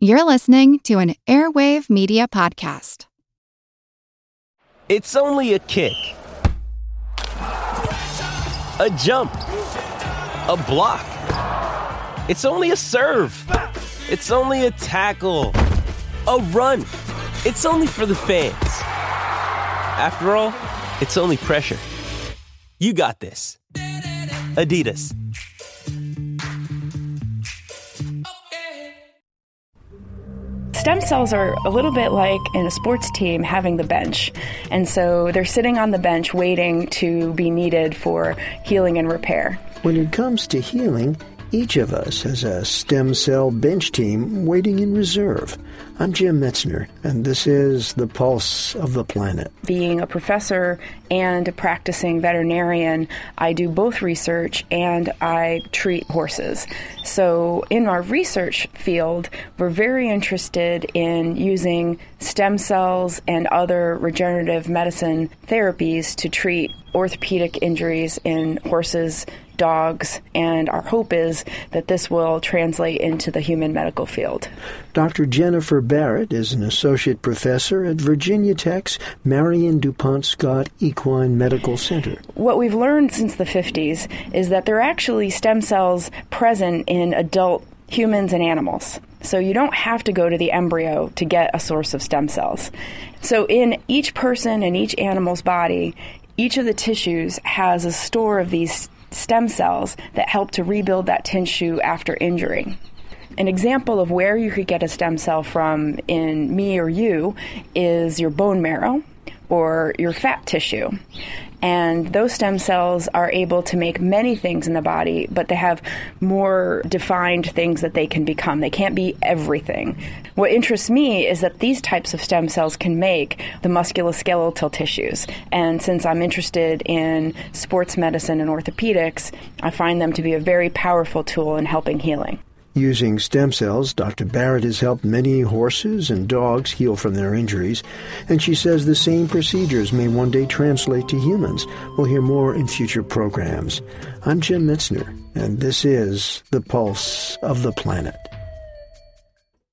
You're listening to an Airwave Media Podcast. It's only a kick, a jump, a block. It's only a serve. It's only a tackle, a run. It's only for the fans. After all, it's only pressure. You got this. Adidas. Stem cells are a little bit like in a sports team having the bench. And so they're sitting on the bench waiting to be needed for healing and repair. When it comes to healing, each of us has a stem cell bench team waiting in reserve. I'm Jim Metzner, and this is The Pulse of the Planet. Being a professor and a practicing veterinarian, I do both research and I treat horses. So, in our research field, we're very interested in using stem cells and other regenerative medicine therapies to treat orthopedic injuries in horses, dogs, and our hope is that this will translate into the human medical field. Dr. Jennifer Barrett is an associate professor at Virginia Tech's Marion DuPont Scott Equine Medical Center. What we've learned since the 50s is that there are actually stem cells present in adult humans and animals. So you don't have to go to the embryo to get a source of stem cells. So in each person and each animal's body, each of the tissues has a store of these stem cells that help to rebuild that tissue after injury. An example of where you could get a stem cell from in me or you is your bone marrow or your fat tissue. And those stem cells are able to make many things in the body, but they have more defined things that they can become. They can't be everything. What interests me is that these types of stem cells can make the musculoskeletal tissues. And since I'm interested in sports medicine and orthopedics, I find them to be a very powerful tool in helping healing. Using stem cells, Dr. Barrett has helped many horses and dogs heal from their injuries, and she says the same procedures may one day translate to humans. We'll hear more in future programs. I'm Jim Metzner, and this is The Pulse of the Planet.